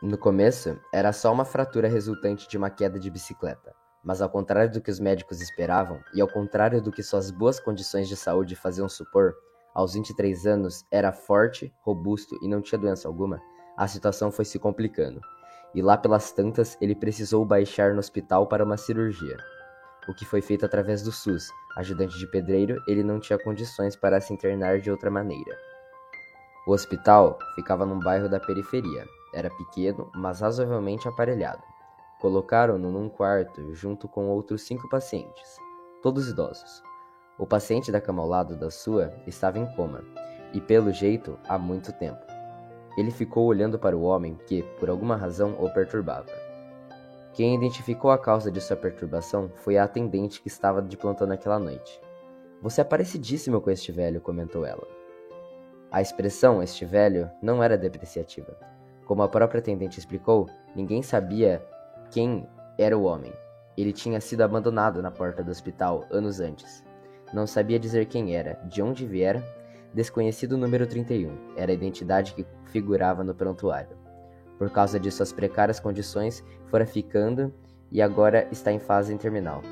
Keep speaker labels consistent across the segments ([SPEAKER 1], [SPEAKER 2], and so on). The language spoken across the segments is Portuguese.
[SPEAKER 1] No começo, era só uma fratura resultante de uma queda de bicicleta, mas ao contrário do que os médicos esperavam e ao contrário do que suas boas condições de saúde faziam supor, aos 23 anos era forte, robusto e não tinha doença alguma, a situação foi se complicando. E lá pelas tantas, ele precisou baixar no hospital para uma cirurgia. O que foi feito através do SUS. Ajudante de pedreiro, ele não tinha condições para se internar de outra maneira. O hospital ficava num bairro da periferia, era pequeno, mas razoavelmente aparelhado. Colocaram-no num quarto junto com outros cinco pacientes, todos idosos. O paciente da cama ao lado da sua estava em coma, e pelo jeito há muito tempo. Ele ficou olhando para o homem que, por alguma razão, o perturbava. Quem identificou a causa de sua perturbação foi a atendente que estava de plantão naquela noite. Você é parecidíssimo com este velho, comentou ela. A expressão este velho não era depreciativa. Como a própria atendente explicou, ninguém sabia quem era o homem. Ele tinha sido abandonado na porta do hospital anos antes. Não sabia dizer quem era, de onde viera. Desconhecido número 31 era a identidade que figurava no prontuário. Por causa de suas precárias condições, fora ficando e agora está em fase terminal.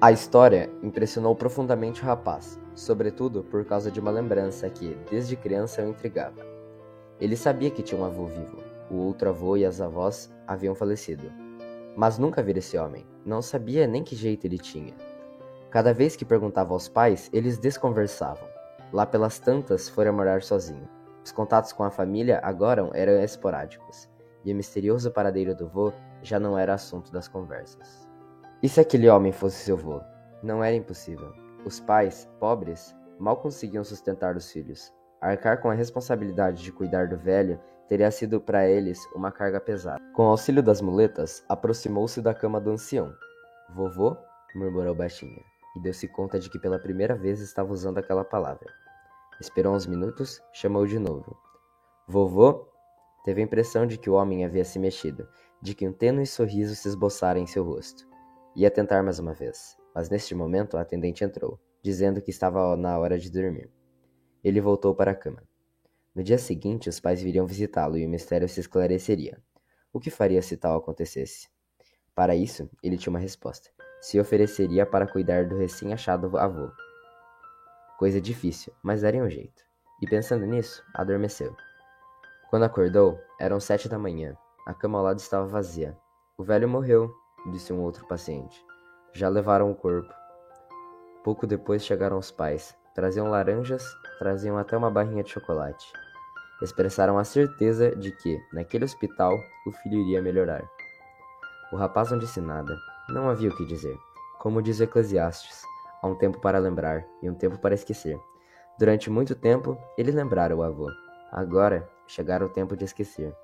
[SPEAKER 1] A história impressionou profundamente o rapaz, sobretudo por causa de uma lembrança que, desde criança, o intrigava. Ele sabia que tinha um avô vivo. O outro avô e as avós haviam falecido. Mas nunca vira esse homem. Não sabia nem que jeito ele tinha. Cada vez que perguntava aos pais, eles desconversavam. Lá pelas tantas, fora morar sozinho. Os contatos com a família agora eram esporádicos, e o misterioso paradeiro do vô já não era assunto das conversas. E se aquele homem fosse seu vô? Não era impossível. Os pais, pobres, mal conseguiam sustentar os filhos, Arcar com a responsabilidade de cuidar do velho teria sido para eles uma carga pesada. Com auxílio das muletas, aproximou-se da cama do ancião. Vovô? murmurou baixinha, e deu-se conta de que pela primeira vez estava usando aquela palavra. Esperou uns minutos, chamou de novo. Vovô? Teve a impressão de que o homem havia se mexido, de que um tênue sorriso se esboçara em seu rosto. Ia tentar mais uma vez, mas neste momento a atendente entrou, dizendo que estava na hora de dormir. Ele voltou para a cama. No dia seguinte, os pais viriam visitá-lo e o mistério se esclareceria. O que faria se tal acontecesse? Para isso, ele tinha uma resposta. Se ofereceria para cuidar do recém-achado avô. Coisa difícil, mas daria um jeito. E pensando nisso, adormeceu. Quando acordou, eram sete da manhã. A cama ao lado estava vazia. O velho morreu, disse um outro paciente. Já levaram o corpo. Pouco depois chegaram os pais, Traziam laranjas, traziam até uma barrinha de chocolate. Expressaram a certeza de que, naquele hospital, o filho iria melhorar. O rapaz não disse nada. Não havia o que dizer. Como diz o Eclesiastes, há um tempo para lembrar e um tempo para esquecer. Durante muito tempo, eles lembraram o avô. Agora, chegara o tempo de esquecer.